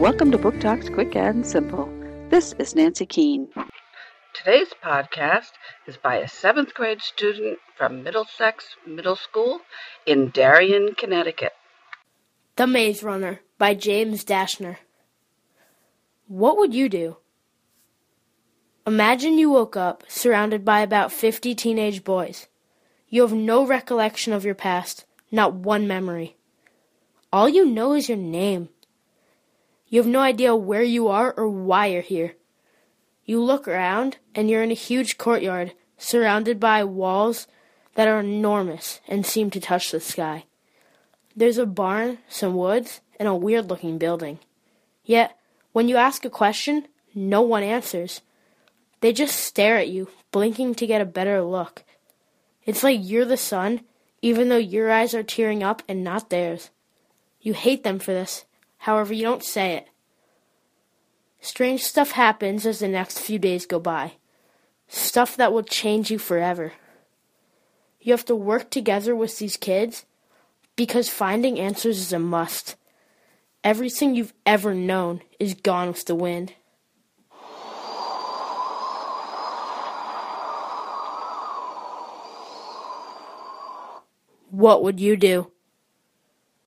Welcome to Book Talks Quick and Simple. This is Nancy Keene. Today's podcast is by a seventh grade student from Middlesex Middle School in Darien, Connecticut. The Maze Runner by James Dashner. What would you do? Imagine you woke up surrounded by about 50 teenage boys. You have no recollection of your past, not one memory. All you know is your name. You have no idea where you are or why you're here. You look around and you're in a huge courtyard surrounded by walls that are enormous and seem to touch the sky. There's a barn, some woods, and a weird looking building. Yet, when you ask a question, no one answers. They just stare at you, blinking to get a better look. It's like you're the sun, even though your eyes are tearing up and not theirs. You hate them for this, however, you don't say it. Strange stuff happens as the next few days go by. Stuff that will change you forever. You have to work together with these kids because finding answers is a must. Everything you've ever known is gone with the wind. What would you do?